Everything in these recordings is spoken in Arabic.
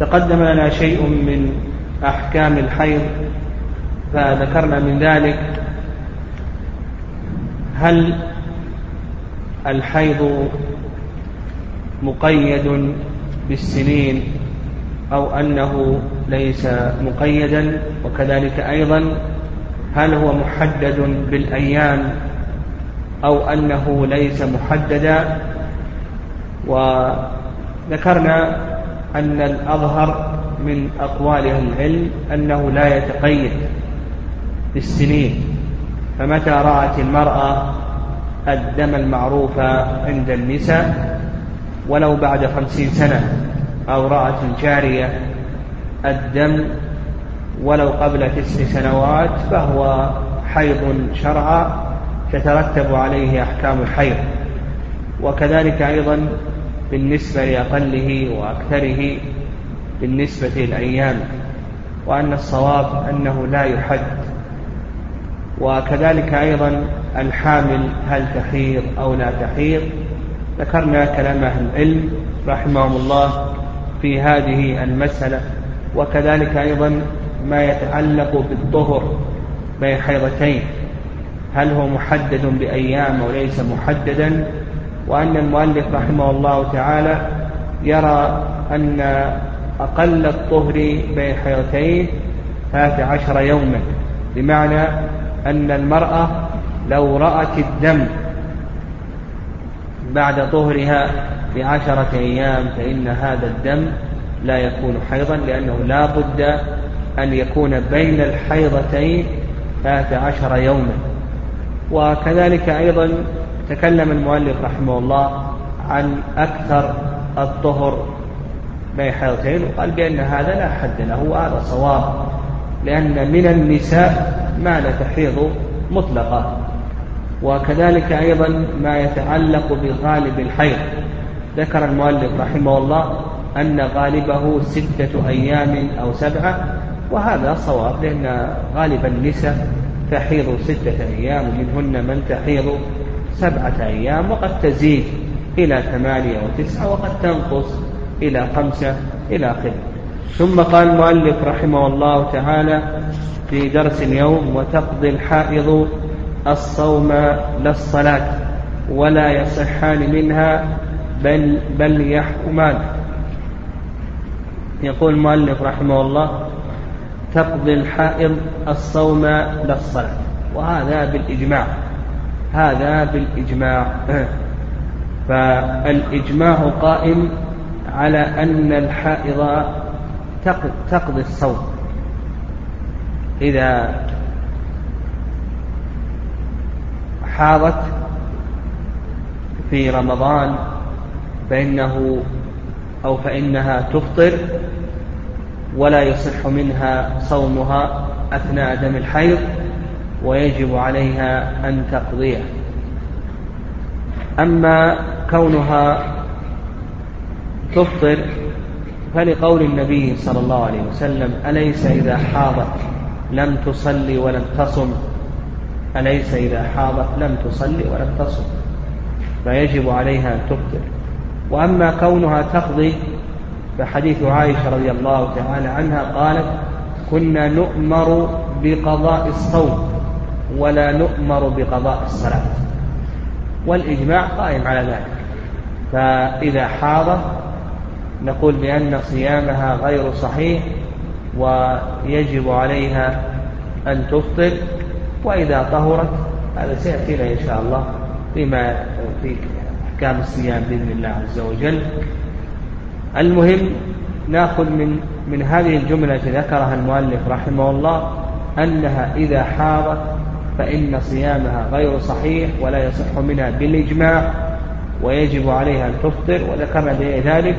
تقدم لنا شيء من أحكام الحيض فذكرنا من ذلك هل الحيض مقيد بالسنين أو أنه ليس مقيدا؟ وكذلك أيضا هل هو محدد بالأيام أو أنه ليس محددا؟ وذكرنا أن الأظهر من أقوال أهل العلم أنه لا يتقيد بالسنين فمتى رأت المرأة الدم المعروف عند النساء؟ ولو بعد خمسين سنة أو رأت الجارية الدم ولو قبل تسع سنوات فهو حيض شرعا تترتب عليه أحكام الحيض. وكذلك أيضا بالنسبة لأقله وأكثره بالنسبة للأيام وأن الصواب أنه لا يحد. وكذلك أيضا الحامل هل تحيض أو لا تحيض. ذكرنا كلام أهل العلم رحمهم الله في هذه المسألة وكذلك أيضا ما يتعلق بالطهر بين حيضتين. هل هو محدد بأيام أو ليس محددا؟ وأن المؤلف رحمه الله تعالى يرى أن أقل الطهر بين حيضتين ثلاث عشر يوما بمعنى أن المرأة لو رأت الدم بعد طهرها بعشرة أيام فإن هذا الدم لا يكون حيضا لأنه لا بد أن يكون بين الحيضتين ثلاث عشر يوما. وكذلك أيضا تكلم المؤلف رحمه الله عن أكثر الطهر بين حيضتين وقال بأن هذا لا حد له وهذا صواب لأن من النساء ما لا تحيض مطلقة وكذلك أيضا ما يتعلق بغالب الحيض. ذكر المؤلف رحمه الله أن غالبه ستة أيام أو سبعة وهذا صواب لأن غالب النساء تحيض ستة أيام ومنهن من تحيض سبعة أيام وقد تزيد إلى ثمانية وتسعة وقد تنقص إلى خمسة إلى آخره ثم قال المؤلف رحمه الله تعالى في درس اليوم وتقضي الحائض الصوم لا الصلاة ولا يصحان منها بل بل يحكمان. يقول المؤلف رحمه الله تقضي الحائض الصوم لا الصلاة. وهذا بالإجماع. هذا بالإجماع. فالإجماع قائم على أن الحائض تقضي الصوم. إذا حاضت في رمضان فإنه أو فإنها تفطر ولا يصح منها صومها أثناء دم الحيض. ويجب عليها أن تقضيه. أما كونها تفطر فلقول النبي صلى الله عليه وسلم أليس إذا حاضت لم تصلي ولم تصم؟ أليس إذا حاضت لم تصلي ولم تصم؟ فيجب عليها أن تفطر. وأما كونها تقضي فحديث عائشة رضي الله تعالى عنها قالت كنا نؤمر بقضاء الصوم. ولا نؤمر بقضاء الصلاة. والإجماع قائم على ذلك. فإذا حاضت نقول بأن صيامها غير صحيح ويجب عليها أن تفطر وإذا طهرت هذا سيأتينا إن شاء الله فيما في أحكام الصيام بإذن الله عز وجل. المهم نأخذ من من هذه الجملة التي ذكرها المؤلف رحمه الله أنها إذا حاضت فإن صيامها غير صحيح ولا يصح منها بالإجماع ويجب عليها أن تفطر وذكرنا ذلك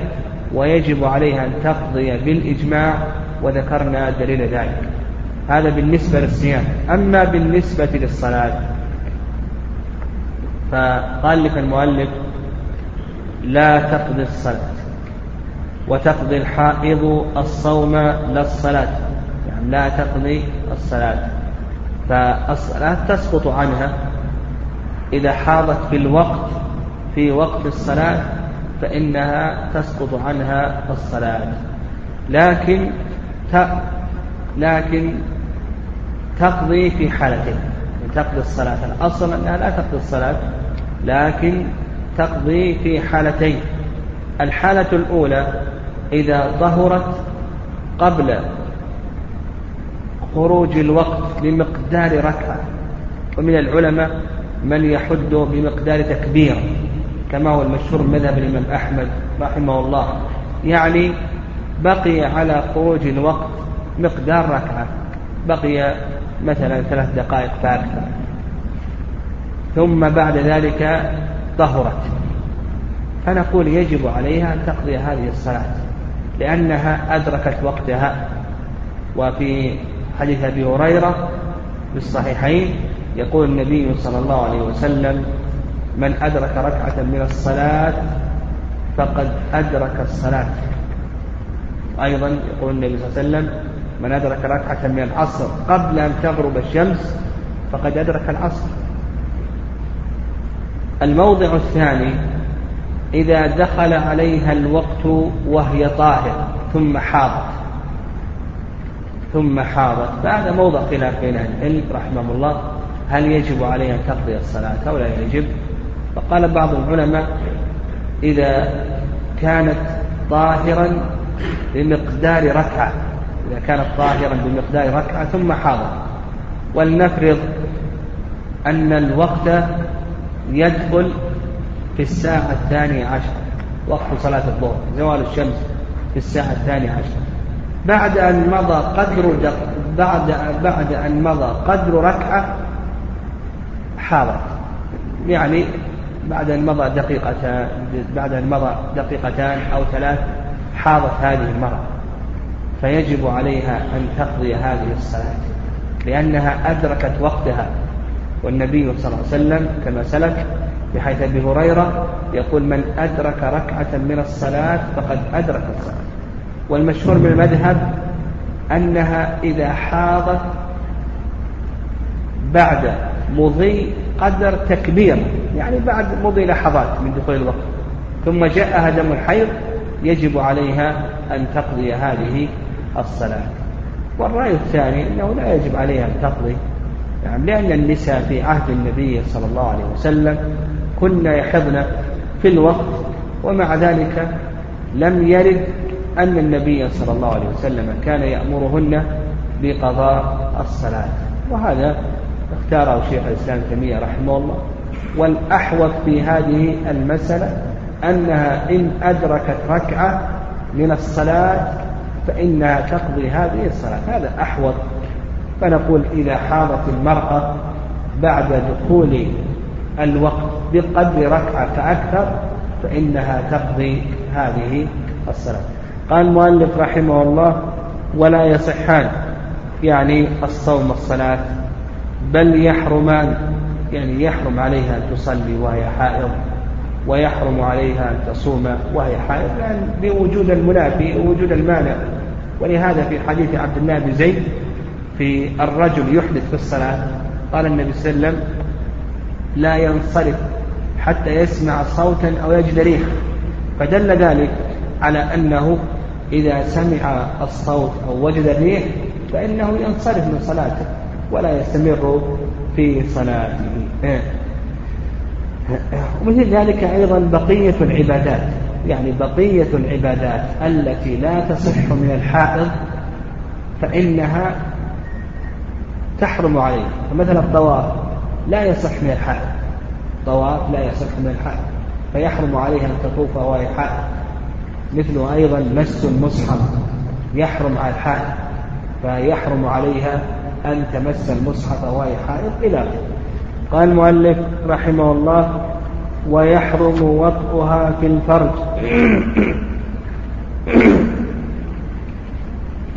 ويجب عليها أن تقضي بالإجماع وذكرنا دليل ذلك. هذا بالنسبة للصيام. أما بالنسبة للصلاة فقال لك المؤلف لا تقضي الصلاة وتقضي الحائض الصوم لا الصلاة. يعني لا تقضي الصلاة. فالصلاة تسقط عنها. إذا حاضت في الوقت في وقت الصلاة فإنها تسقط عنها الصلاة. لكن لكن تقضي في حالتين. تقضي الصلاة. الأصل أنها لا تقضي الصلاة لكن تقضي في حالتين. الحالة الأولى إذا ظهرت قبل خروج الوقت بمقدار ركعة. ومن العلماء من يحد بمقدار تكبير كما هو المشهور مذهب الإمام أحمد رحمه الله. يعني بقي على خروج الوقت مقدار ركعة. بقي مثلا ثلاث دقائق فأكثر. ثم بعد ذلك طهرت. فنقول يجب عليها أن تقضي هذه الصلاة لأنها أدركت وقتها. وفي حديث أبي هريرة في الصحيحين يقول النبي صلى الله عليه وسلم من أدرك ركعة من الصلاة فقد أدرك الصلاة. أيضا يقول النبي صلى الله عليه وسلم من أدرك ركعة من العصر قبل أن تغرب الشمس فقد أدرك العصر. الموضع الثاني إذا دخل عليها الوقت وهي طاهرة ثم حاضت ثم حاضت فهذا موضع خلاف بين العلم رحمه الله. هل يجب عليها أن تقضي الصلاة أو لا يجب؟ فقال بعض العلماء إذا كانت طاهرا بمقدار ركعة إذا كانت طاهرا بمقدار ركعة ثم حاضر. ولنفرض أن الوقت يدخل في الساعة الثانية عشر وقت صلاة الظهر زوال الشمس في الساعة الثانية عشر. بعد أن مضى قدر بعد بعد أن مضى قدر ركعة حاضر. يعني بعد أن مضى دقيقتان بعد أن مضى دقيقتان أو ثلاث حاضت هذه المرأة. فيجب عليها أن تقضي هذه الصلاة لأنها أدركت وقتها. والنبي صلى الله عليه وسلم كما سلك بحيث أبي هريرة يقول من أدرك ركعة من الصلاة فقد أدرك الصلاة. والمشهور من المذهب أنها إذا حاضت بعد مضي قدر تكبير يعني بعد مضي لحظات من دخول الوقت. ثم جاءها دم الحيض يجب عليها أن تقضي هذه الصلاة. والرأي الثاني أنه لا يجب عليها أن تقضي يعني لأن النساء في عهد النبي صلى الله عليه وسلم كن يحضن في الوقت ومع ذلك لم يرد أن النبي صلى الله عليه وسلم كان يأمرهن بقضاء الصلاة. وهذا اختاره شيخ الإسلام تيمية رحمه الله. والأحوط في هذه المسألة أنها إن أدركت ركعة من الصلاة فإنها تقضي هذه الصلاة. هذا أحوط. فنقول إذا حاضت المرأة بعد دخول الوقت بقدر ركعة فأكثر فإنها تقضي هذه الصلاة. قال المؤلف رحمه الله ولا يصحان يعني الصوم الصلاة بل يحرمان يعني يحرم عليها أن تصلي وهي حائض ويحرم عليها أن تصوم وهي حائض لأن بوجود المنافي ووجود المانع. ولهذا في حديث عبد الله بن زيد في الرجل يحدث في الصلاة قال النبي صلى الله عليه وسلم لا ينصرف حتى يسمع صوتا أو يجد ريحا فدل ذلك على أنه إذا سمع الصوت أو وجد الريح فإنه ينصرف من صلاته ولا يستمر في صلاته. ومثل ذلك أيضا بقية العبادات يعني بقية العبادات التي لا تصح من الحائض فإنها تحرم عليه فمثلا الطواف لا يصح من الحائض طواف لا يصح من الحائض فيحرم عليها أن تطوف وهي حائض مثل أيضا مس المصحف يحرم على الحائض فيحرم عليها أن تمس المصحف وهي حائض إلى قال المؤلف رحمه الله ويحرم وطئها في الفرج.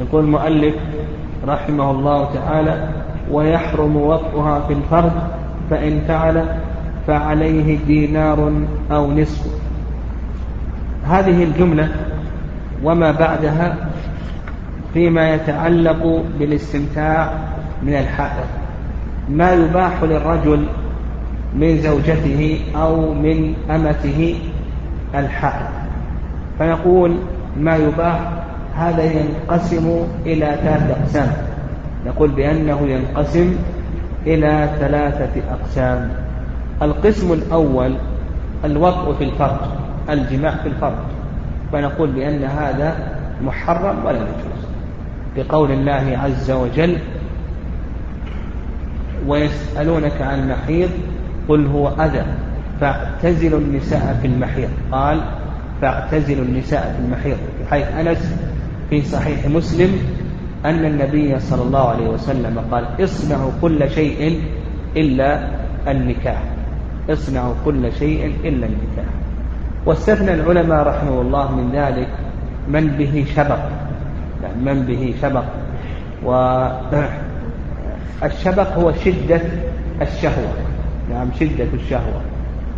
يقول المؤلف رحمه الله تعالى ويحرم وطئها في الفرج فإن فعل فعليه دينار أو نصف. هذه الجملة وما بعدها فيما يتعلق بالاستمتاع من الحائض. ما يباح للرجل من زوجته أو من أمته الحائض. فيقول ما يباح هذا ينقسم إلى ثلاثة أقسام. نقول بأنه ينقسم إلى ثلاثة أقسام. القسم الأول الوطء في الفرج. الجماع في الفرج فنقول بأن هذا محرم ولا يجوز. بقول الله عز وجل ويسألونك عن المحيض قل هو أذى فاعتزلوا النساء في المحيض. قال فاعتزلوا النساء في المحيض. حيث أنس في صحيح مسلم أن النبي صلى الله عليه وسلم قال اصنعوا كل شيء إلا النكاح. اصنعوا كل شيء إلا النكاح. واستثنى العلماء رحمه الله من ذلك من به شبق. يعني من به شبق. والشبق هو شدة الشهوة. نعم شدة الشهوة.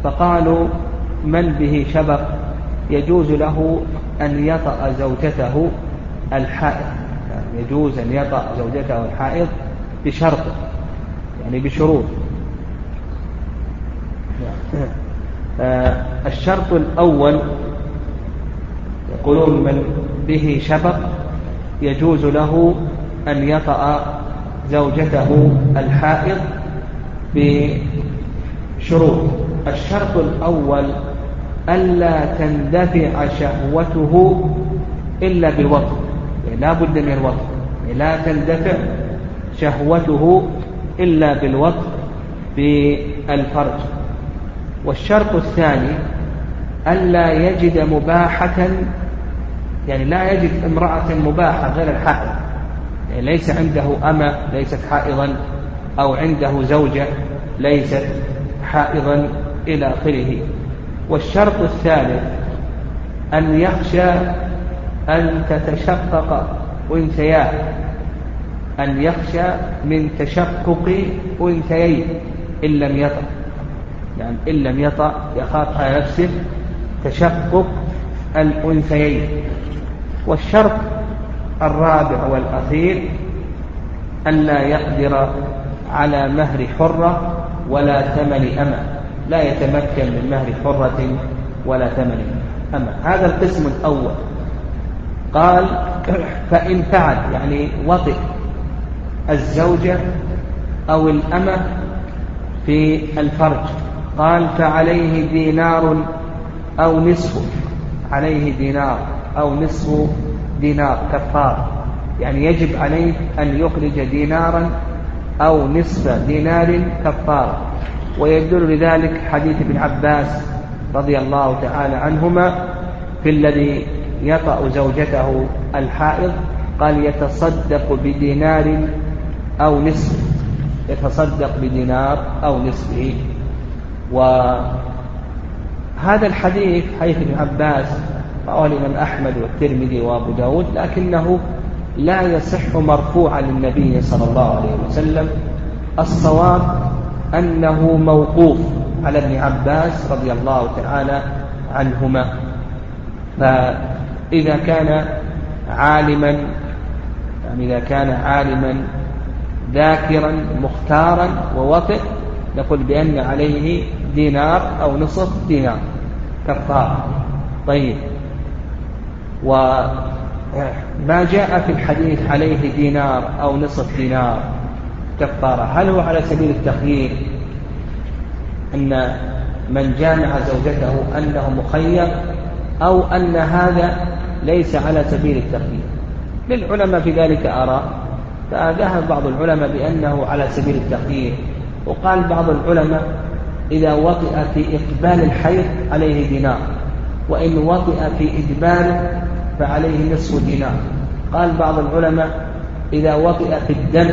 فقالوا من به شبق؟ يجوز له أن يطأ زوجته الحائض. يعني يجوز أن يطأ زوجته الحائض بشرط يعني بشروط. آه، الشرط الأول يقولون من به شبق يجوز له أن يطأ زوجته الحائض بشروط. الشرط الأول ألا تندفع شهوته إلا بالوطن يعني لا بد من الوطن يعني لا تندفع شهوته إلا بالوطن بالفرج. والشرط الثاني ألا يجد مباحة يعني لا يجد امرأة مباحة غير الحائض. يعني ليس عنده أمة ليست حائضا أو عنده زوجة ليست حائضا إلى آخره. والشرط الثالث أن يخشى أن تتشقق أنثياه أن يخشى من تشقق أنثيين إن لم يطأ يعني إن لم يطأ يخاف على نفسه تشقق الأنثيين. والشرط الرابع والأخير ألا يقدر على مهر حرة ولا ثمن أمة. لا يتمكن من مهر حرة ولا ثمن أمة. هذا القسم الأول. قال فإن فعل يعني وطئ الزوجة أو الأمة في الفرج. قال فعليه دينار أو نصف. عليه دينار أو نصف دينار كفار. يعني يجب عليه أن يخرج دينارا أو نصف دينار كفارة ويدل لذلك حديث ابن عباس رضي الله تعالى عنهما في الذي يطأ زوجته الحائض قال يتصدق بدينار أو نصف. يتصدق بدينار أو نصفه. وهذا الحديث حيث ابن عباس رواه الإمام أحمد والترمذي وأبو داود لكنه لا يصح مرفوعا للنبي صلى الله عليه وسلم. الصواب أنه موقوف على ابن عباس رضي الله تعالى عنهما. فإذا كان عالما يعني إذا كان عالما ذاكرا مختارا ووطئ نقول بأن عليه دينار أو نصف دينار كفار طيب. وما جاء في الحديث عليه دينار أو نصف دينار كفارة هل هو على سبيل التخيير أن من جامع زوجته أنه مخير أو أن هذا ليس على سبيل التخيير؟ للعلماء في ذلك آراء. فذهب بعض العلماء بأنه على سبيل التخيير. وقال بعض العلماء إذا وطئ في إقبال الحيض عليه دينار وإن وطئ في إدبار فعليه نصف دينار. قال بعض العلماء إذا وطئ في الدم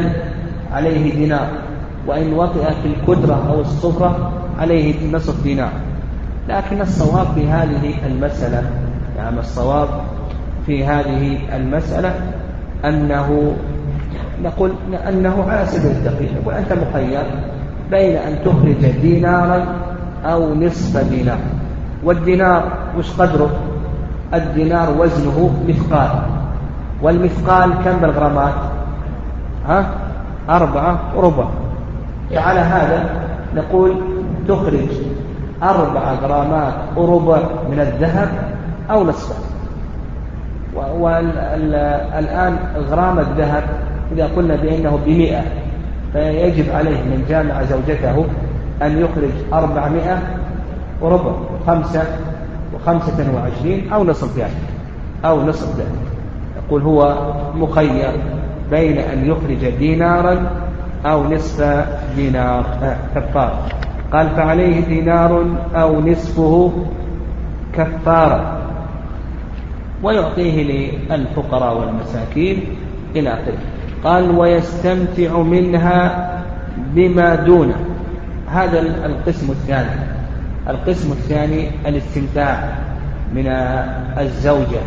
عليه دينار وإن وطئ في الكدرة أو الصفرة عليه نصف دينار. لكن الصواب في هذه المسألة يعني الصواب في هذه المسألة أنه نقول أنه على سبيل التقييد نقول أنت مخير. بين أن تخرج دينارا أو نصف دينار. والدينار وش قدره؟ الدينار وزنه مثقال. والمثقال كم بالغرامات؟ ها؟ أربعة وربع على هذا نقول تخرج أربعة غرامات وربع من الذهب أو نصفه والآن غرام الذهب إذا قلنا بأنه بمئة فيجب عليه من جامع زوجته أن يخرج أربعمائة وربع خمسة وخمسة وعشرين أو نصف ذلك أو نصف ذلك يقول هو مخير بين أن يخرج دينارا أو نصف دينار كفار قال فعليه دينار أو نصفه كفارة. ويعطيه للفقراء والمساكين إلى آخره. قال ويستمتع منها بما دونه هذا القسم الثاني. القسم الثاني الاستمتاع من الزوجة.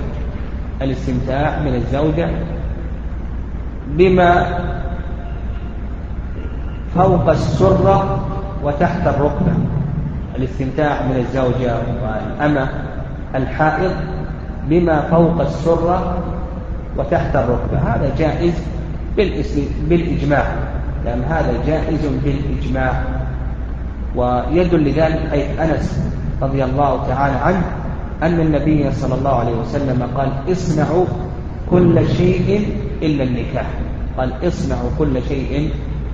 الاستمتاع من الزوجة بما فوق السرة وتحت الركبة. الاستمتاع من الزوجة والأمة الحائض بما فوق السرة وتحت الركبة. هذا جائز بالإجماع. لأن هذا جائز بالإجماع. ويدل لذلك حيث أنس رضي الله تعالى عنه أن النبي صلى الله عليه وسلم قال اصنعوا كل شيء إلا النكاح. قال اصنعوا كل شيء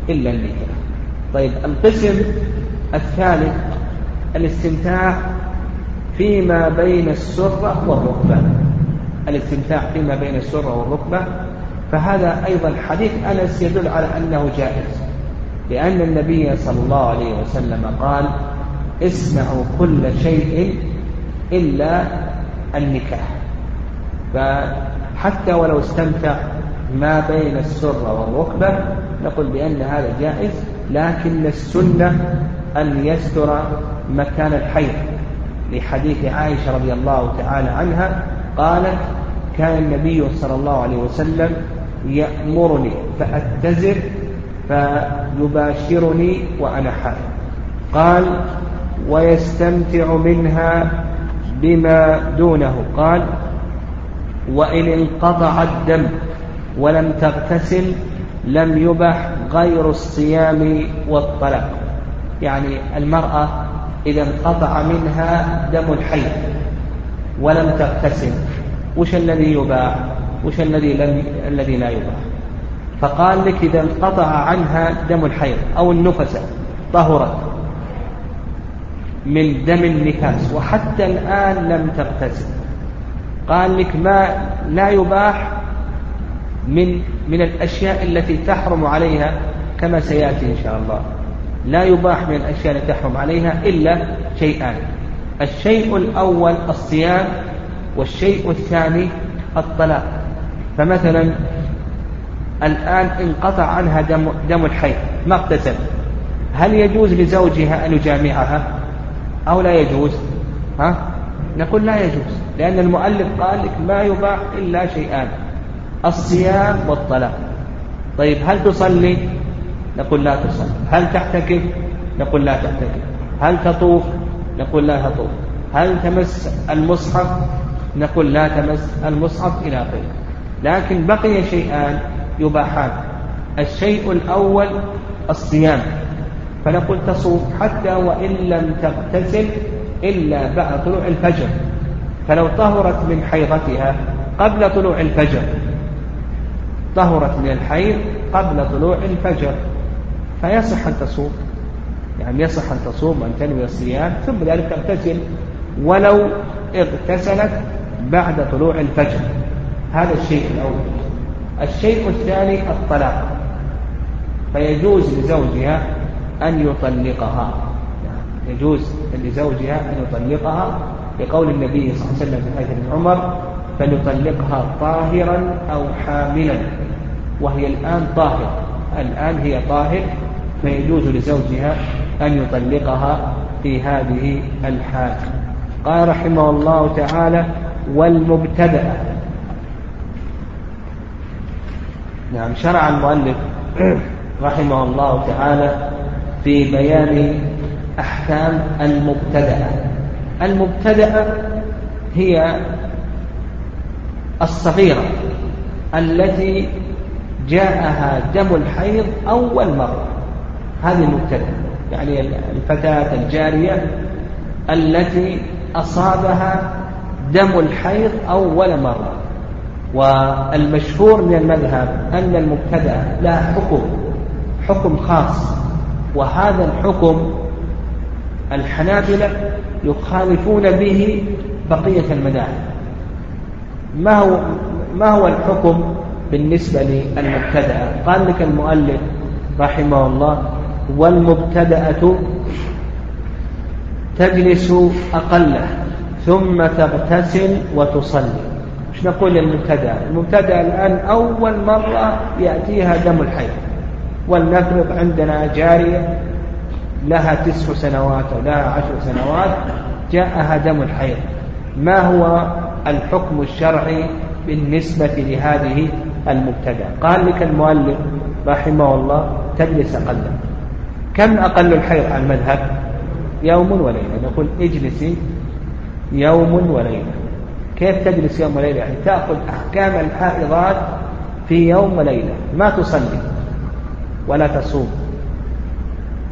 إلا النكاح. طيب القسم الثالث الاستمتاع فيما بين السرة والركبة. الاستمتاع فيما بين السرة والركبة فهذا أيضا حديث أنس يدل على أنه جائز لأن النبي صلى الله عليه وسلم قال اسمعوا كل شيء إلا النكاح. فحتى ولو استمتع ما بين السرة والركبة نقول بأن هذا جائز لكن السنة أن يستر مكان الحيض. لحديث عائشة رضي الله تعالى عنها قالت كان النبي صلى الله عليه وسلم يأمرني فأتزر فيباشرني وأنا حائض. قال ويستمتع منها بما دونه. قال وإن انقطع الدم ولم تغتسل لم يبح غير الصيام والطلاق. يعني المرأة إذا انقطع منها دم الحيض ولم تغتسل وش الذي يباح وش الذي لم الذي لا يباح فقال لك إذا انقطع عنها دم الحيض أو النفس طهرت من دم النفاس وحتى الآن لم تغتسل. قال لك ما لا يباح من من الأشياء التي تحرم عليها كما سيأتي إن شاء الله. لا يباح من الأشياء التي تحرم عليها إلا شيئان. الشيء الأول الصيام والشيء الثاني الطلاق. فمثلا الآن انقطع عنها دم, دم الحيض ما اغتسل هل يجوز لزوجها أن يجامعها؟ أو لا يجوز؟ ها؟ نقول لا يجوز لأن المؤلف قال لك ما يباح إلا شيئان الصيام والطلاق. طيب هل تصلي؟ نقول لا تصلي. هل تحتكف نقول لا تحتكف هل تطوف؟ نقول لا تطوف. هل تمس المصحف؟ نقول لا تمس المصحف إلى آخره لكن بقي شيئان يباحان. الشيء الأول الصيام. فنقول تصوم حتى وإن لم تغتسل إلا بعد طلوع الفجر. فلو طهرت من حيضتها قبل طلوع الفجر. طهرت من الحيض قبل طلوع الفجر. فيصح أن تصوم. يعني يصح أن تصوم وأن تنوي الصيام ثم ذلك تغتسل. ولو اغتسلت بعد طلوع الفجر. هذا الشيء الأول. الشيء الثاني الطلاق. فيجوز لزوجها أن يطلقها. يجوز لزوجها أن يطلقها لقول النبي صلى الله عليه وسلم في حديث ابن عمر فليطلقها طاهرا أو حاملا. وهي الآن طاهر. الآن هي طاهر. فيجوز لزوجها أن يطلقها في هذه الحال قال رحمه الله تعالى والمبتدأ. نعم شرع المؤلف رحمه الله تعالى في بيان أحكام المبتدأة المبتدأة هي الصغيرة التي جاءها دم الحيض أول مرة. هذه المبتدأة يعني الفتاة الجارية التي أصابها دم الحيض أول مرة. والمشهور من المذهب أن المبتدأ لا حكم حكم خاص. وهذا الحكم الحنابلة يخالفون به بقية المذاهب. ما هو ما هو الحكم بالنسبة للمبتدأ؟ قال لك المؤلف رحمه الله والمبتدأة تجلس أقله. ثم تغتسل وتصلي. إيش نقول للمبتدأ؟ المبتدأ الآن أول مرة يأتيها دم الحيض. ولنفرض عندنا جارية لها تسع سنوات أو لها عشر سنوات جاءها دم الحيض. ما هو الحكم الشرعي بالنسبة لهذه المبتدأ؟ قال لك المؤلف رحمه الله تجلس أقلا كم أقل الحيض على المذهب؟ يوم وليلة. نقول اجلسي يوم وليلة. كيف تجلس يوم وليلة؟ يعني تأخذ أحكام الحائضات في يوم وليلة. ما تصلي ولا تصوم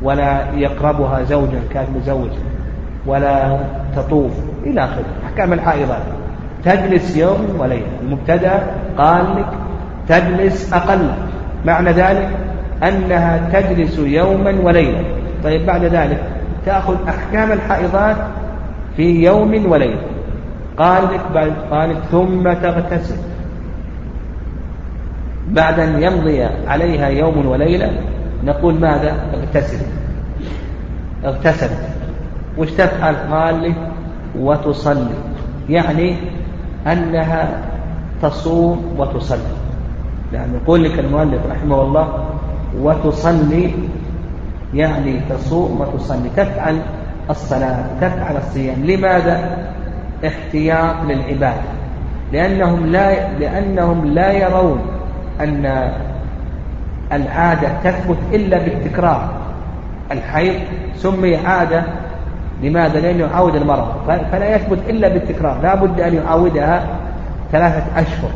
ولا يقربها زوجا كان مزوج ولا تطوف إلى آخره. أحكام الحائضات. تجلس يوم وليلة. المبتدأ قال لك تجلس أقل. معنى ذلك أنها تجلس يوما وليلة. طيب بعد ذلك تأخذ أحكام الحائضات في يوم وليلة. قال لك قال ثم تغتسل. بعد أن يمضي عليها يوم وليلة نقول ماذا؟ اغتسل. اغتسلت. وش تفعل؟ قال لك وتصلي. يعني أنها تصوم وتصلي. يعني يقول لك المؤلف رحمه الله وتصلي يعني تصوم وتصلي. تفعل الصلاة تفعل الصيام. لماذا؟ احتياط للعبادة. لأنهم لا لأنهم لا يرون أن العادة تثبت إلا بالتكرار. الحيض سمي عادة لماذا؟ لأنه يعود المرض. فلا يثبت إلا بالتكرار. لا بد أن يعودها ثلاثة أشهر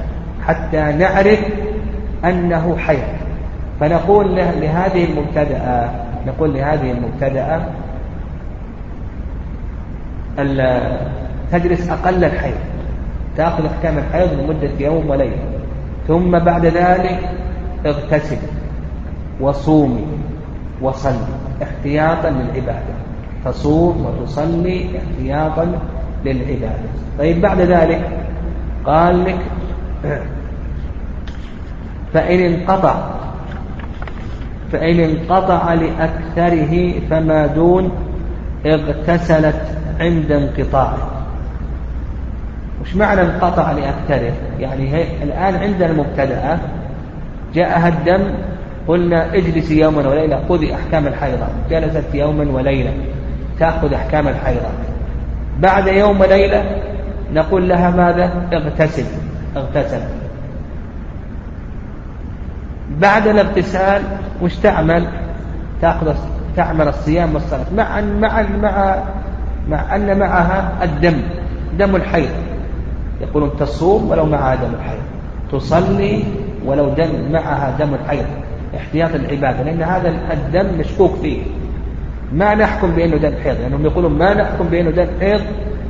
حتى نعرف أنه حيض. فنقول لهذه المبتدأة نقول لهذه المبتدأة تجلس أقل الحيض تأخذ أحكام الحيض لمدة يوم وليلة ثم بعد ذلك اغتسل وصومي وصلي احتياطا للعبادة. تصوم وتصلي احتياطا للعبادة. طيب بعد ذلك قال لك فإن انقطع فإن انقطع لأكثره فما دون اغتسلت عند انقطاعه. وش معنى انقطع لأكثره؟ يعني هي الآن عندنا مبتدأ جاءها الدم قلنا اجلسي يوما وليلة خذي أحكام الحيضة. جلست يوما وليلة تأخذ أحكام الحيضة. بعد يوم وليلة نقول لها ماذا؟ اغتسل اغتسل. بعد الاغتسال وش تعمل؟ تأخذ تعمل الصيام والصلاة. مع مع مع مع أن معها الدم دم الحيض. يقولون تصوم ولو معها دم الحيض. تصلي ولو دم معها دم الحيض. احتياط العبادة لأن هذا الدم مشكوك فيه. ما نحكم بأنه دم حيض لأنهم يعني يقولون ما نحكم بأنه دم حيض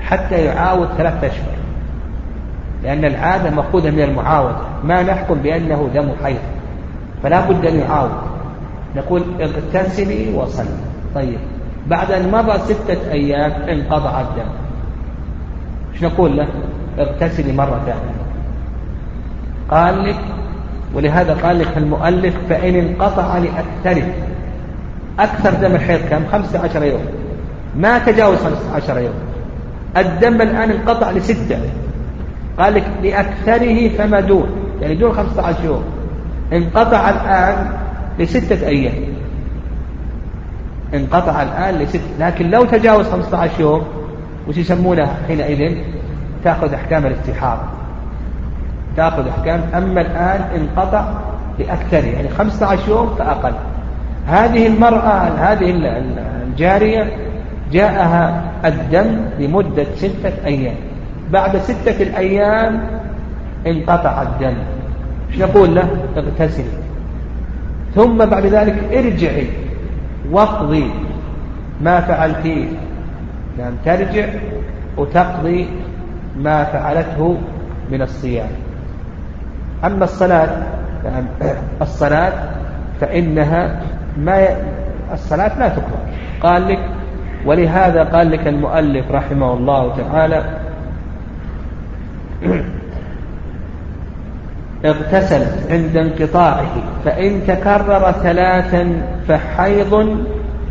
حتى يعاود ثلاثة أشهر. لأن العادة مأخوذة من المعاودة. ما نحكم بأنه دم حيض. فلا بد أن يعاود. نقول اغتسلي وصلي. طيب. بعد أن مضى ستة أيام انقطع الدم إيش نقول له؟ اغتسلي مرة ثانية. قال لك ولهذا قال لك المؤلف فإن انقطع لأكثره. أكثر دم الحيض كم؟ 15 يوم. ما تجاوز 15 يوم. الدم الآن انقطع لستة. قال لك لأكثره فما دون. يعني دون 15 يوم. انقطع الآن لستة أيام. انقطع الآن لست لكن لو تجاوز 15 يوم وش يسمونه حينئذ؟ تأخذ أحكام الاستحاضة تأخذ أحكام. أما الآن انقطع لأكثر يعني 15 يوم فأقل. هذه المرأة هذه الجارية جاءها الدم لمدة ستة أيام. بعد ستة الأيام انقطع الدم. إيش نقول له؟ اغتسلي ثم بعد ذلك ارجعي. واقضي ما فعلتيه نعم ترجع وتقضي ما فعلته من الصيام أما الصلاة يعني الصلاة فإنها ما. الصلاة لا تقرأ قال لك ولهذا قال لك المؤلف رحمه الله تعالى اغتسل عند انقطاعه فإن تكرر ثلاثا فحيض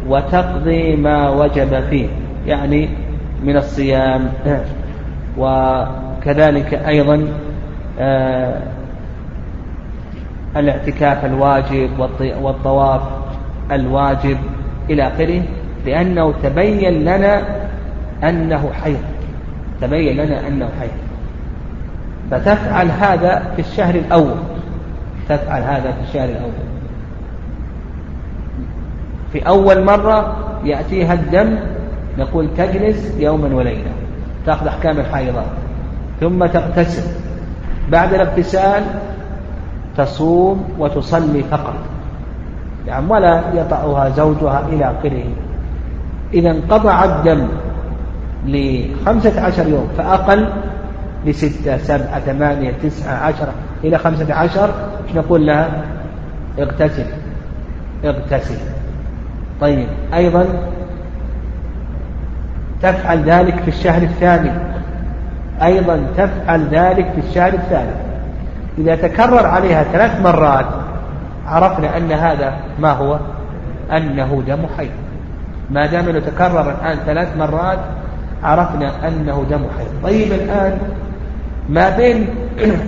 وتقضي ما وجب فيه يعني من الصيام. وكذلك أيضا آه، الاعتكاف الواجب والطواف الواجب إلى آخره لأنه تبين لنا أنه حيض تبين لنا أنه حيض. فتفعل هذا في الشهر الأول. تفعل هذا في الشهر الأول. في أول مرة يأتيها الدم نقول تجلس يوما وليلة تأخذ أحكام الحيضات ثم تغتسل. بعد الاغتسال تصوم وتصلي فقط. يعني ولا يطأها زوجها إلى آخره. إذا انقطع الدم لخمسة عشر يوم فأقل لستة سبعة ثمانية تسعة عشرة إلى خمسة عشر إيش نقول لها اغتسل اغتسل. طيب أيضا تفعل ذلك في الشهر الثاني. أيضا تفعل ذلك في الشهر الثاني. إذا تكرر عليها ثلاث مرات عرفنا أن هذا ما هو؟ أنه دم حيض ما دام انه تكرر الآن ثلاث مرات عرفنا أنه دم حيض طيب الآن ما بين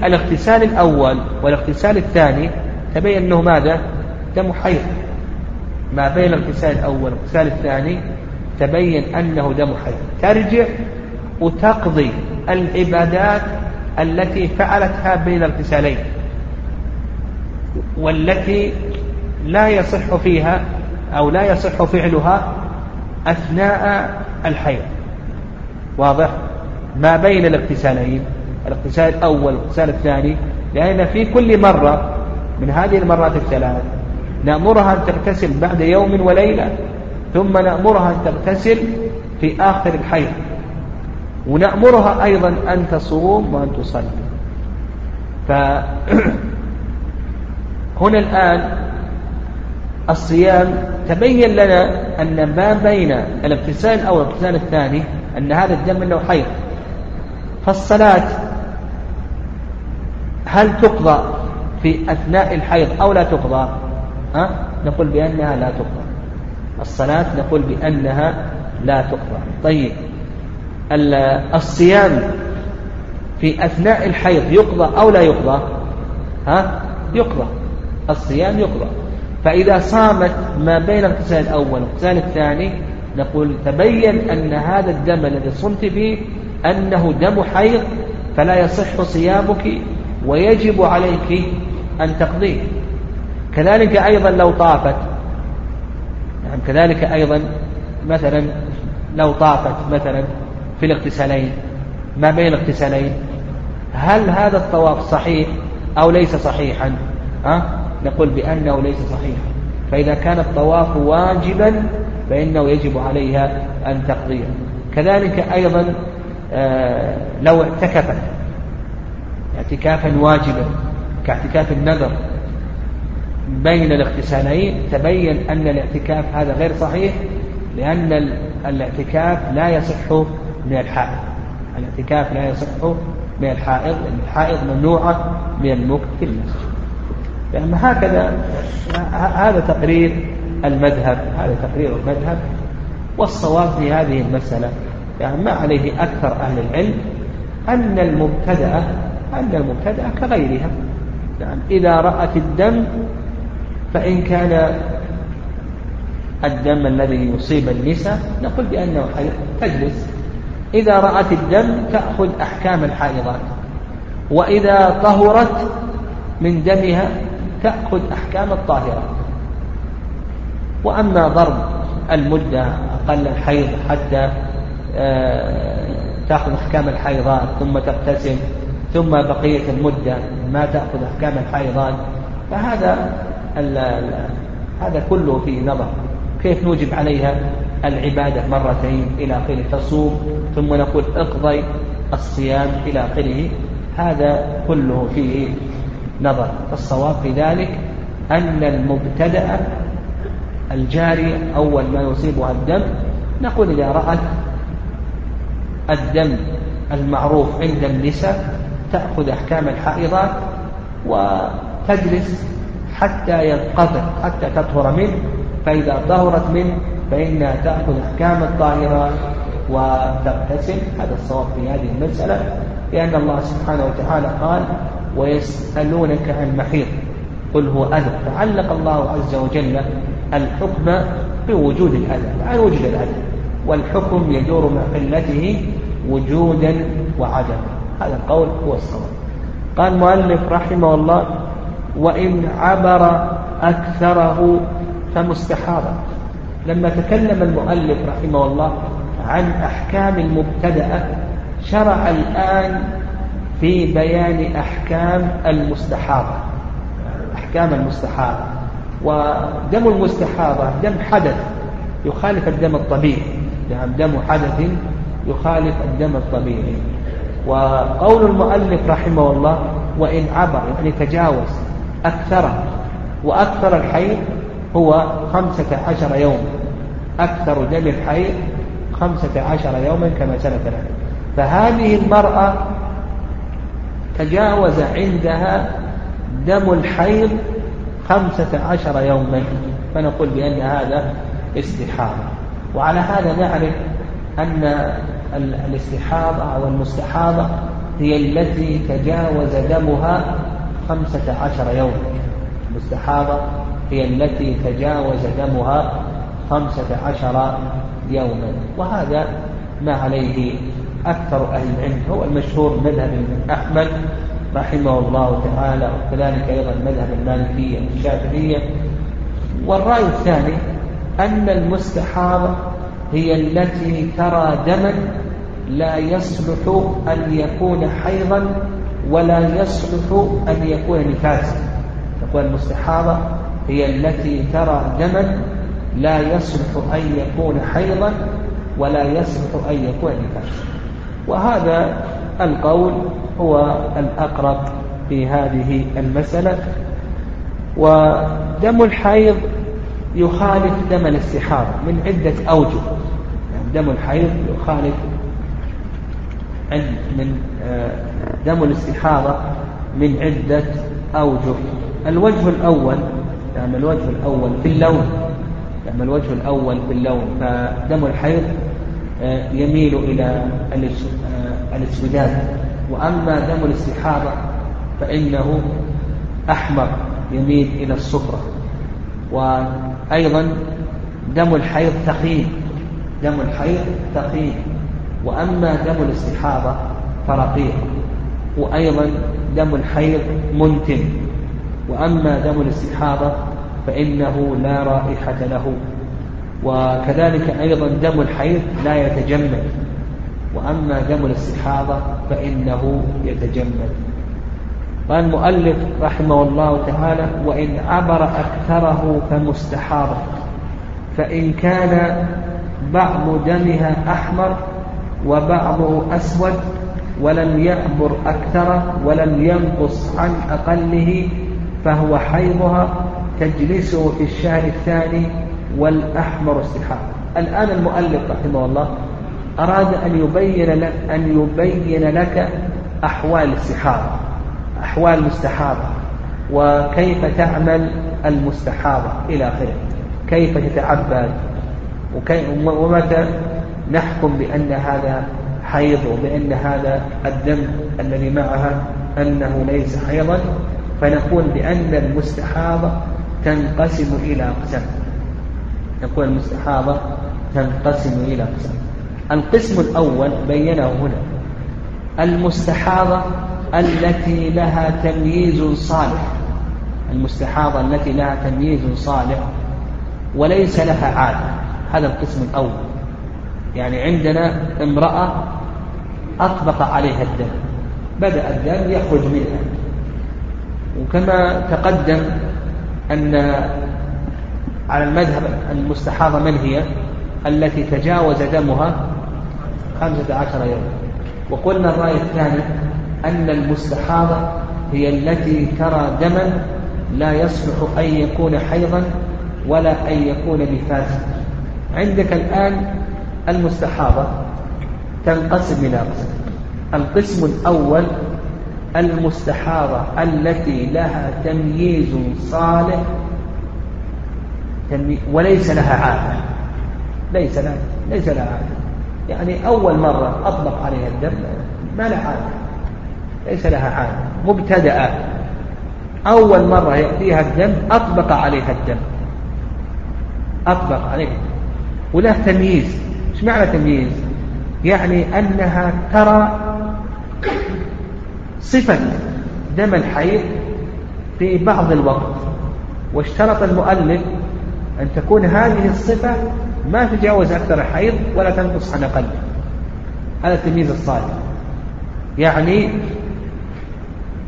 الاغتسال الأول والاغتسال الثاني تبين أنه ماذا؟ دم حيض. ما بين الاغتسال الأول والاغتسال الثاني تبين أنه دم حيض. ترجع وتقضي العبادات التي فعلتها بين الاغتسالين والتي لا يصح فيها أو لا يصح فعلها أثناء الحيض. واضح؟ ما بين الاغتسالين. الاغتسال الأول والاغتسال الثاني لأن في كل مرة من هذه المرات الثلاث نأمرها أن تغتسل بعد يوم وليلة ثم نأمرها أن تغتسل في آخر الحيض ونأمرها أيضا أن تصوم وأن تصلي. فهنا الآن الصيام تبين لنا أن ما بين الاغتسال الأول والاغتسال الثاني أن هذا الدم له حيض. فالصلاة هل تقضى في أثناء الحيض أو لا تقضى؟ ها؟ نقول بأنها لا تقضى. الصلاة نقول بأنها لا تقضى. طيب. الصيام في أثناء الحيض يقضى أو لا يقضى؟ ها؟ يقضى. الصيام يقضى. فإذا صامت ما بين الاغتسال الأول والاغتسال الثاني نقول تبين أن هذا الدم الذي صمت به أنه دم حيض فلا يصح صيامك ويجب عليك أن تقضيه. كذلك أيضا لو طافت. يعني كذلك أيضا مثلا لو طافت مثلا في الاغتسالين ما بين الاغتسالين. هل هذا الطواف صحيح أو ليس صحيحا؟ أه؟ نقول بأنه ليس صحيحا فإذا كان الطواف واجبا فإنه يجب عليها أن تقضيه. كذلك أيضا آه لو اعتكفت. اعتكافا واجبا كاعتكاف النذر. بين الاغتسالين تبين أن الاعتكاف هذا غير صحيح لأن الاعتكاف لا يصح من الحائض. الاعتكاف لا يصح من الحائض الحائض ممنوعة من المكت في المسجد. يعني هكذا هذا تقرير المذهب هذا تقرير المذهب والصواب في هذه المسألة. يعني ما عليه أكثر أهل العلم أن المبتدأ أن المبتدأ كغيرها. يعني إذا رأت الدم فإن كان الدم الذي يصيب النساء نقول بأنه حيض تجلس. إذا رأت الدم تأخذ أحكام الحائضات. وإذا طهرت من دمها تأخذ أحكام الطاهرات وأما ضرب المدة أقل الحيض حتى آه، تأخذ أحكام الحيضات ثم تغتسل ثم بقية المدة ما تأخذ أحكام الحيضات فهذا هذا كله في نظر. كيف نوجب عليها العبادة مرتين إلى آخره؟ تصوم ثم نقول اقضي الصيام إلى آخره. هذا كله فيه نظر. فالصواب في ذلك أن المبتدأ الجاري أول ما يصيبها الدم نقول إذا رأت الدم المعروف عند النساء تأخذ أحكام الحائضات وتجلس حتى ينقطع حتى تطهر منه. فإذا طهرت منه فإنها تأخذ أحكام الطاهرات وتغتسل. هذا الصواب في هذه المسألة لأن الله سبحانه وتعالى قال ويسألونك عن محيط قل هو أذى. فعلق الله عز وجل الحكم بوجود الأذى عن وجود الأذى. والحكم يدور مع قلته وجودا وعدما. هذا القول هو الصواب. قال المؤلف رحمه الله وإن عبر أكثره فمستحاضا لما تكلم المؤلف رحمه الله عن أحكام المبتدأة شرع الآن في بيان أحكام المستحاضة أحكام المستحاضة ودم المستحاضة دم حدث يخالف الدم الطبيعي. يعني دم حدث يخالف الدم الطبيعي. وقول المؤلف رحمه الله وإن عبر يعني تجاوز أكثره وأكثر الحيض هو خمسة عشر يوم. أكثر دم الحيض خمسة عشر يوما كما لنا فهذه المرأة تجاوز عندها دم الحيض خمسة عشر يوما. فنقول بأن هذا استحاضة. وعلى هذا نعرف أن الاستحاضة أو المستحاضة هي التي تجاوز دمها خمسة عشر يوما المستحاضة هي التي تجاوز دمها خمسة عشر يوما وهذا ما عليه أكثر أهل العلم. هو المشهور مذهب أحمد رحمه الله تعالى وكذلك أيضا مذهب المالكية والشافعية. والرأي الثاني أن المستحاضة هي التي ترى دما لا يصلح أن يكون حيضا ولا يصلح أن يكون نفاسا. تقول المستحاضة هي التي ترى دما لا يصلح أن يكون حيضا ولا يصلح أن يكون نفاسا. وهذا القول هو الأقرب في هذه المسألة. ودم الحيض يخالف دم الاستحاضة من عدة أوجه. دم الحيض يخالف من آه، دم الاستحاضة من عدة أوجه. الوجه الأول يعني الوجه الأول في اللون يعني الوجه الأول في اللون فدم الحيض آه، يميل إلى آه، الإسودان. وأما دم الاستحاضة فإنه أحمر يميل إلى الصفرة وأيضا دم الحيض ثقيل. دم الحيض ثقيل. وأما دم الاستحاضة فرقيق. وأيضا دم الحيض منتن. وأما دم الاستحاضة فإنه لا رائحة له. وكذلك أيضا دم الحيض لا يتجمد. وأما دم الاستحاضة فإنه يتجمد. قال المؤلف رحمه الله تعالى وإن عبر أكثره فمستحاضة فإن كان بعض دمها أحمر وبعضه أسود ولم يعبر أكثره ولم ينقص عن أقله فهو حيضها تجلسه في الشهر الثاني والأحمر استحاضة الآن المؤلف رحمه الله أراد أن يبين لك أن يبين لك أحوال الاستحاضة أحوال المستحاضة وكيف تعمل المستحاضة إلى آخره كيف تتعبد ومتى نحكم بأن هذا حيض وبأن هذا الدم الذي معها أنه ليس حيضا فنقول بأن المستحاضة تنقسم إلى أقسام نقول المستحاضة تنقسم إلى أقسام القسم الأول بينه هنا. المستحاضة التي لها تمييز صالح. المستحاضة التي لها تمييز صالح وليس لها عادة. هذا القسم الأول. يعني عندنا امرأة أطبق عليها الدم. بدأ الدم يخرج منها. وكما تقدم أن على المذهب المستحاضة من هي؟ التي تجاوز دمها خمسة عشر يوم. وقلنا الرأي الثاني أن المستحاضة هي التي ترى دما لا يصلح أن يكون حيضا ولا أن يكون نفاسا. عندك الآن المستحاضة تنقسم إلى قسم. القسم الأول المستحاضة التي لها تمييز صالح وليس لها عادة. ليس لها ليس لها عادة. يعني أول مرة أطلق عليها الدم ما لها عادة. ليس لها عادة. مبتدأة. أول مرة يأتيها الدم أطبق عليها الدم. أطبق عليها وله تمييز. إيش معنى تمييز؟ يعني أنها ترى صفة دم الحيض في بعض الوقت واشترط المؤلف أن تكون هذه الصفة ما تتجاوز أكثر الحيض ولا تنقص عن أقل. هذا التمييز الصالح يعني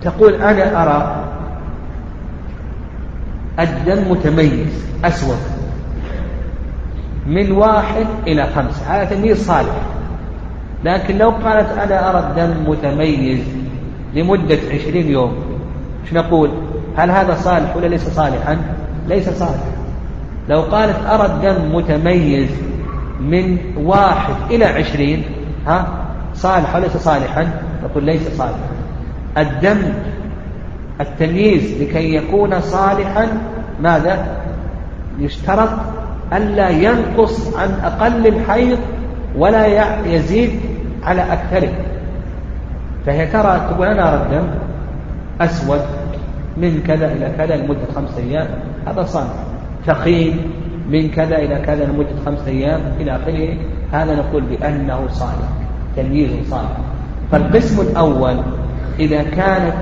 تقول أنا أرى الدم متميز أسود. من واحد إلى خمسة هذا تمييز صالح. لكن لو قالت أنا أرى الدم متميز لمدة عشرين يوم إيش نقول؟ هل هذا صالح ولا ليس صالحا؟ ليس صالحا لو قالت أرى الدم متميز من واحد إلى عشرين ها؟ صالح وليس صالحا؟ نقول ليس صالحا الدم التمييز لكي يكون صالحا ماذا؟ يشترط ألا ينقص عن أقل الحيض ولا يزيد على أكثره. فهي ترى تقول أنا أرى الدم أسود من كذا إلى كذا لمدة خمسة أيام. هذا صالح ثقيل من كذا إلى كذا لمدة خمسة أيام إلى آخره. هذا نقول بأنه صالح تمييز صالح فالقسم الأول إذا كانت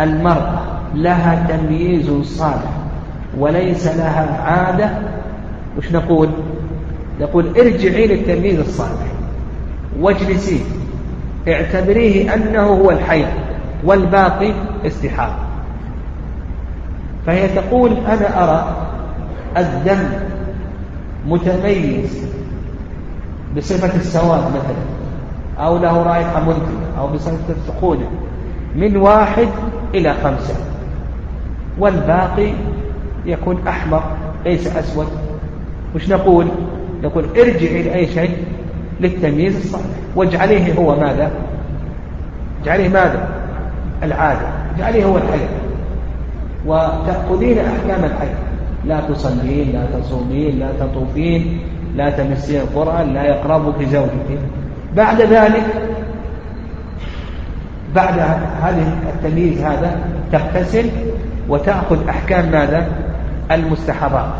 المرأة لها تمييز صالح وليس لها عادة وش نقول؟ نقول ارجعي للتمييز الصالح. واجلسي. اعتبريه أنه هو الحي والباقي استحاضة. فهي تقول أنا أرى الدم متميز بصفة السواد مثلا أو له رائحة منتنة أو بصفة السخونة من واحد إلى خمسة. والباقي يكون أحمر ليس أسود. وش نقول؟ نقول ارجعي لأي شيء؟ للتمييز الصالح. واجعليه هو ماذا؟ اجعليه ماذا؟ العادة. اجعليه هو الحي. وتأخذين أحكام الحي. لا تصلين لا تصومين لا تطوفين لا تمسين القرآن لا يقربك زوجك بعد ذلك بعد هذه التمييز هذا تغتسل وتأخذ أحكام ماذا؟ المستحضات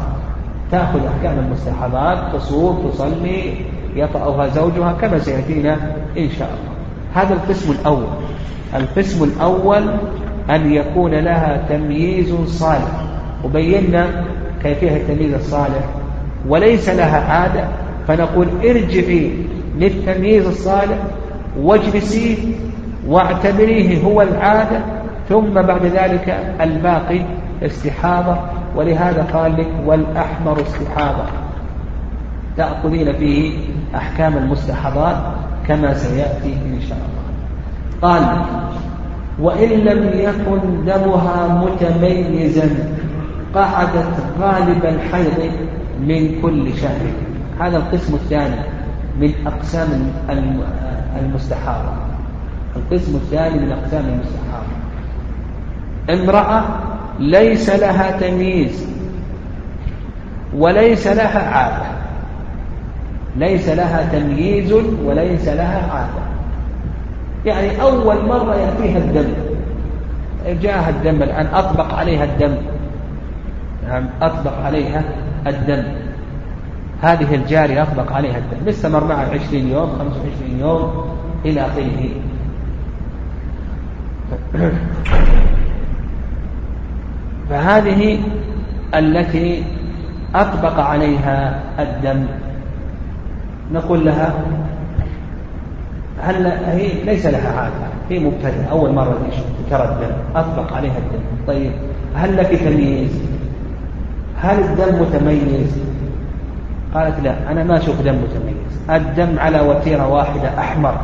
تأخذ أحكام المستحضات تصوم تصلي يطأها زوجها كما سيأتينا إن شاء الله. هذا القسم الأول. القسم الأول أن يكون لها تمييز صالح. وبينا كيفية التمييز الصالح. وليس لها عادة. فنقول ارجعي للتمييز الصالح واجلسي واعتبريه هو العادة ثم بعد ذلك الباقي استحاضة. ولهذا قال لك والأحمر استحاضة تأخذين فيه أحكام المستحضات كما سيأتي إن شاء الله. قال وإن لم يكن دمها متميزا قعدت غالب الحيض من كل شهر. هذا القسم الثاني من أقسام المستحاضة. القسم الثاني من أقسام المستحاضة. امرأة ليس لها تمييز وليس لها عادة. ليس لها تمييز وليس لها عادة. يعني أول مرة يأتيها الدم. جاءها الدم الآن أطبق عليها الدم. نعم أطبق عليها الدم. هذه الجارية أطبق عليها الدم. استمر معها عشرين يوم خمسة وعشرين يوم إلى آخره. فهذه التي أطبق عليها الدم. نقول لها هل هي ليس لها عادة هي مبتدأ أول مرة ترى الدم أطبق عليها الدم. طيب هل لك تمييز؟ هل الدم متميز؟ قالت لا أنا ما أشوف دم متميز. الدم على وتيرة واحدة أحمر.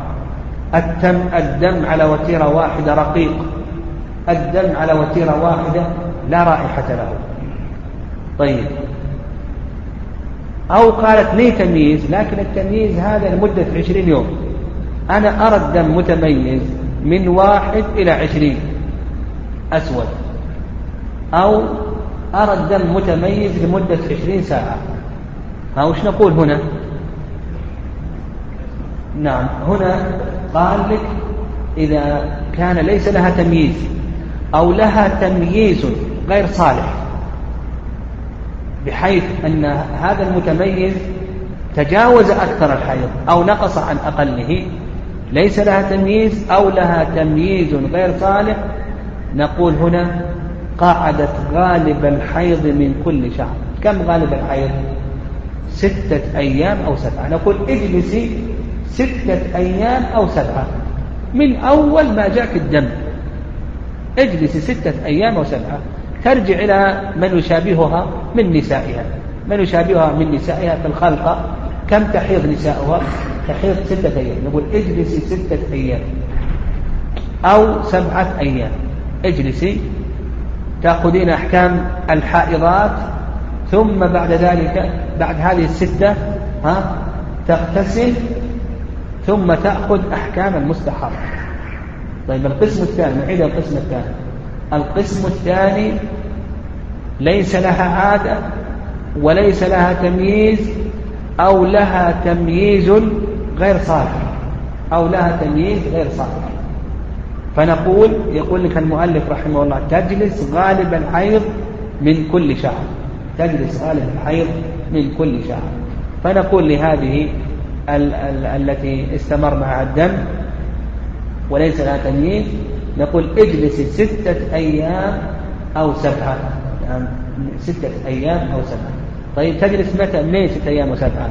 الدم الدم على وتيرة واحدة رقيق. الدم على وتيرة واحدة لا رائحة له. طيب. أو قالت لي تمييز لكن التمييز هذا لمدة عشرين يوم. أنا أرى الدم متميز من واحد إلى عشرين. أسود. أو أرى الدم متميز لمدة عشرين ساعة. ها وش نقول هنا؟ نعم هنا قال لك إذا كان ليس لها تمييز أو لها تمييز غير صالح. بحيث أن هذا المتميز تجاوز أكثر الحيض أو نقص عن أقله. ليس لها تمييز أو لها تمييز غير صالح. نقول هنا قاعدة غالب الحيض من كل شهر. كم غالب الحيض؟ ستة أيام أو سبعة. نقول اجلسي ستة أيام أو سبعة. من أول ما جاك الدم. اجلسي ستة أيام أو سبعة. ترجع إلى من يشابهها من نسائها. من يشابهها من نسائها في الخلقة كم تحيض نساؤها؟ تحيض ستة أيام. نقول اجلسي ستة أيام أو سبعة أيام. اجلسي تأخذين أحكام الحائضات ثم بعد ذلك بعد هذه الستة ها تغتسل ثم تأخذ أحكام المستحاضة طيب القسم الثاني نعيد القسم الثاني. القسم الثاني ليس لها عادة وليس لها تمييز أو لها تمييز غير صالح. أو لها تمييز غير صالح. فنقول يقول لك المؤلف رحمه الله تجلس غالب الحيض من كل شهر. تجلس غالب الحيض من كل شهر. فنقول لهذه ال ال التي استمر معها الدم وليس لها تمييز نقول اجلسي ستة أيام أو سبعة. يعني ستة أيام أو سبعة. طيب تجلس متى؟ من ستة أيام وسبعة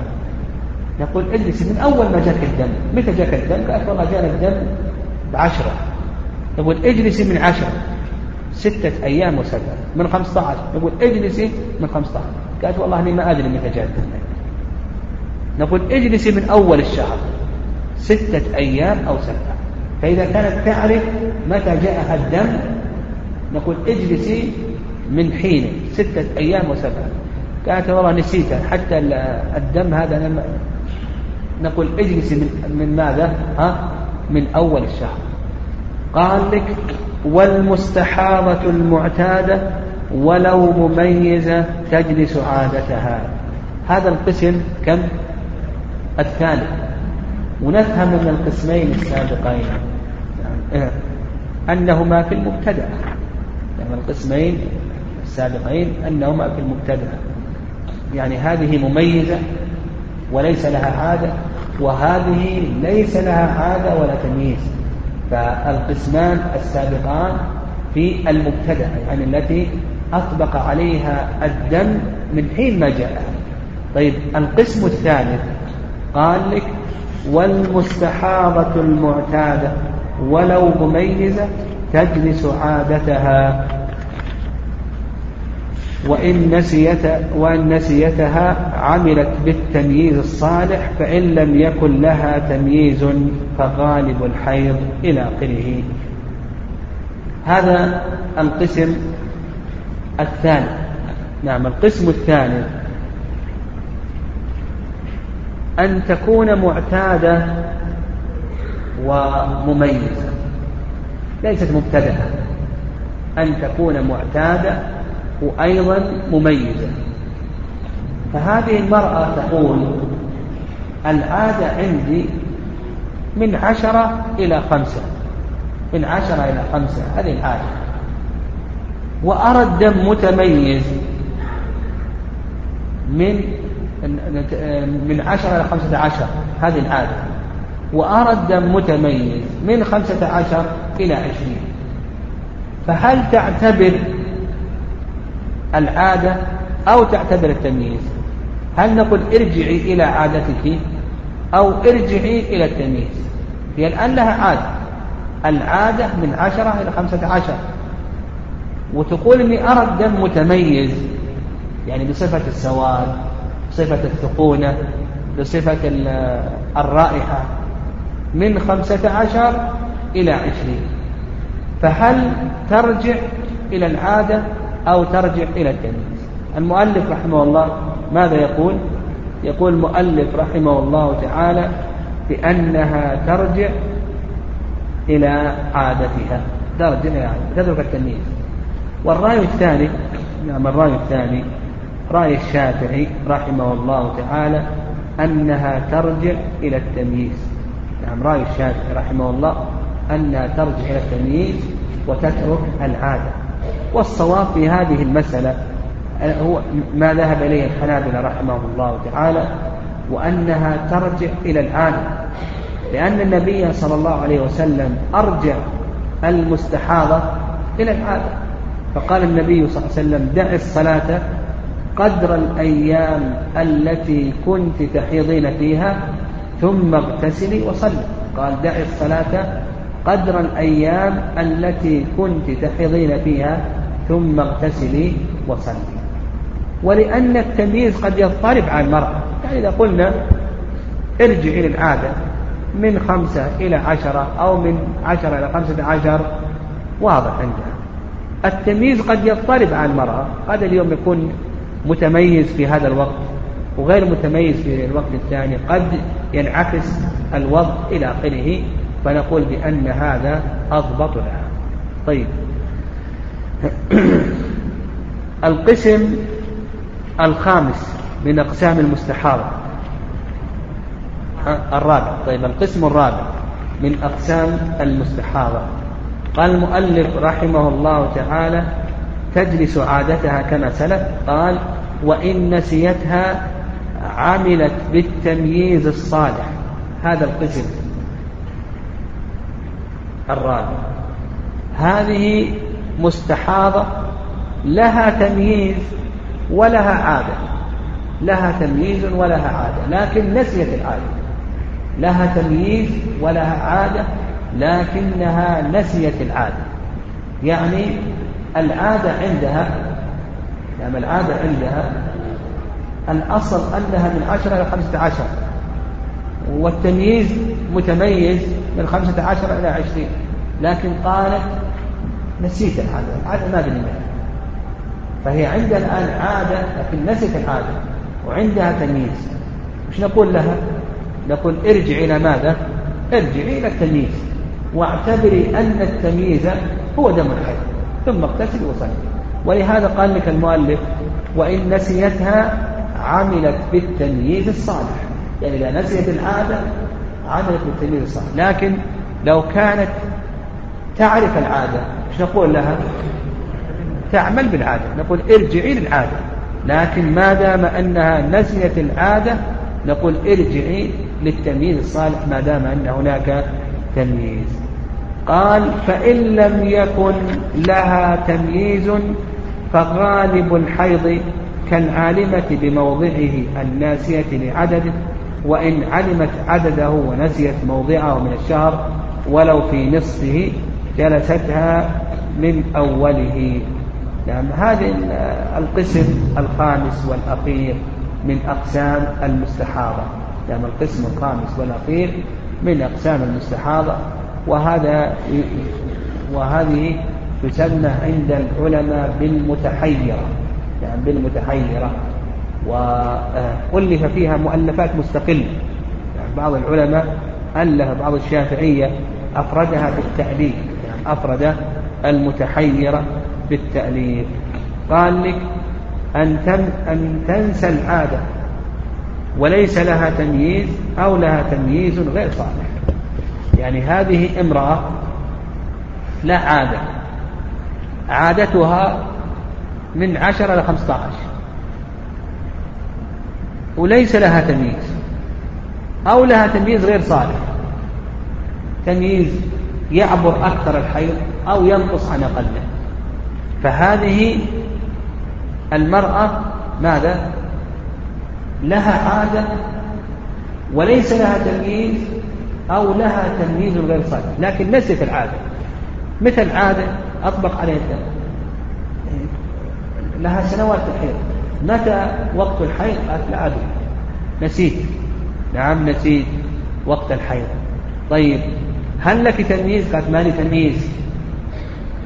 نقول اجلسي من أول ما جاك الدم. متى جاك الدم؟ قالت والله جانا الدم بعشرة. نقول اجلسي من عشرة. ستة أيام وسبعة من خمسة عشر. نقول اجلسي من خمسة عشر. قالت والله أني ما أدري متى جاء الدم. نقول اجلسي من أول الشهر. ستة أيام أو سبعة. فإذا كانت تعرف متى جاءها الدم نقول اجلسي من حين ستة أيام وسبعة. قالت والله نسيتها حتى الدم هذا نقول اجلسي من, من ماذا؟ ها؟ من أول الشهر. قال لك والمستحاضة المعتادة ولو مميزة تجلس عادتها. هذا القسم كم؟ الثالث ونفهم من القسمين السابقين. أنهما في المبتدأ. يعني القسمين السابقين أنهما في المبتدأ. يعني هذه مميزة وليس لها عادة وهذه ليس لها عادة ولا تمييز. فالقسمان السابقان في المبتدأ يعني التي أطبق عليها الدم من حين ما جاء. طيب القسم الثالث قال لك والمستحاضة المعتادة. ولو مميزة تجلس عادتها. وإن, نسيت وإن نسيتها عملت بالتمييز الصالح فإن لم يكن لها تمييز فغالب الحيض إلى آخره. هذا القسم الثاني. نعم القسم الثاني. أن تكون معتادة ومميزة. ليست مبتدأة. أن تكون معتادة وأيضا مميزة. فهذه المرأة تقول العادة عندي من عشرة إلى خمسة. من عشرة إلى خمسة هذه العادة. وأرى الدم متميز من من عشرة إلى خمسة عشر هذه العادة. وأرى الدم متميز من خمسة عشر إلى عشرين. فهل تعتبر العادة أو تعتبر التمييز؟ هل نقول ارجعي إلى عادتك أو ارجعي إلى التمييز؟ هي الآن لها عادة. العادة من عشرة إلى خمسة عشر. وتقول إني أرى الدم متميز يعني بصفة السواد بصفة الثقونة بصفة الرائحة. من خمسة عشر إلى عشرين. فهل ترجع إلى العادة أو ترجع إلى التمييز المؤلف رحمه الله ماذا يقول؟ يقول المؤلف رحمه الله تعالى بأنها ترجع إلى عادتها. ترجع إلى عادتها. تترك التمييز. والرأي الثاني نعم الرأي الثاني رأي الشافعي رحمه الله تعالى أنها ترجع إلى التمييز. نعم رأي الشافعي رحمه الله أنها ترجع إلى التمييز وتترك العادة. والصواب في هذه المسألة هو ما ذهب إليه الحنابلة رحمه الله تعالى وأنها ترجع إلى العادة. لأن النبي صلى الله عليه وسلم أرجع المستحاضة إلى العادة. فقال النبي صلى الله عليه وسلم دع الصلاة قدر الأيام التي كنت تحيضين فيها ثم اغتسلي وصلي. قال دع الصلاة قدر الأيام التي كنت تحيضين فيها ثم اغتسلي وصلي. ولأن التمييز قد يضطرب على المرأة. يعني إذا قلنا ارجع إلى العادة من خمسة إلى عشرة أو من عشرة إلى خمسة عشر واضح عندها التمييز قد يضطرب على المرأة. هذا اليوم يكون متميز في هذا الوقت. وغير متميز في الوقت الثاني قد ينعكس الوضع إلى آخره فنقول بأن هذا أضبط لها طيب. القسم الخامس من أقسام المستحاضة الرابع. طيب القسم الرابع من أقسام المستحاضة قال المؤلف رحمه الله تعالى تجلس عادتها كما سلف. قال وإن نسيتها عملت بالتمييز الصالح. هذا القسم الرابع. هذه مستحاضة لها تمييز ولها عادة. لها تمييز ولها عادة لكن نسيت العادة. لها تمييز ولها عادة لكنها نسيت العادة. يعني العادة عندها يعني العادة عندها الأصل أنها من عشرة إلى خمسة عشر والتمييز متميز من خمسة عشر إلى عشرين. لكن قالت نسيت العادة العادة ما بني فهي عندها الآن عادة لكن نسيت العادة وعندها تمييز. وش نقول لها؟ نقول ارجع إلى ماذا؟ ارجعي إلى التمييز واعتبري أن التمييز هو دم الحيض ثم اغتسل وصلي. ولهذا قال لك المؤلف وإن نسيتها عملت بالتمييز الصالح. يعني إذا نسيت العادة عملت بالتمييز الصالح. لكن لو كانت تعرف العادة إيش نقول لها؟ تعمل بالعادة. نقول ارجعي للعادة. لكن ما دام أنها نسيت العادة نقول ارجعي للتمييز الصالح ما دام أن هناك تمييز. قال فإن لم يكن لها تمييز فغالب الحيض كالعالمة بموضعه الناسية لعدده وإن علمت عدده ونسيت موضعه من الشهر ولو في نصفه جلستها من أوله. نعم هذا القسم الخامس والأخير من أقسام المستحاضة. نعم القسم الخامس والأخير من أقسام المستحاضة. وهذا وهذه تسمى عند العلماء بالمتحيرة. بالمتحيرة. وألف فيها مؤلفات مستقلة. يعني بعض العلماء ألف بعض الشافعية أفردها بالتأليف. يعني أفرد المتحيرة بالتأليف. قال لك أن, أن تنسى العادة. وليس لها تمييز أو لها تمييز غير صالح. يعني هذه امرأة لا عادة. عادتها من عشرة إلى خمسة عشر وليس لها تمييز. أو لها تمييز غير صالح. تمييز يعبر أكثر الحيض أو ينقص عن أقله. فهذه المرأة ماذا؟ لها عادة وليس لها تمييز أو لها تمييز غير صالح. لكن نسيت العادة. مثل عادة أطبق عليها الدم. لها سنوات الحيض متى وقت الحيض؟ قالت لا أدري نسيت. نعم نسيت وقت الحيض. طيب هل لك تمييز؟ قالت ما لي تمييز.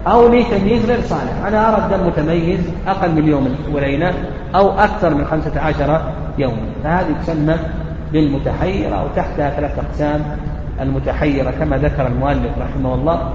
أو لي تمييز غير صالح. أنا أرى الدم متميز أقل من يوم وليلة أو أكثر من خمسة عشر يوما فهذه تسمى بالمتحيرة أو تحتها ثلاث أقسام. المتحيرة كما ذكر المؤلف رحمه الله.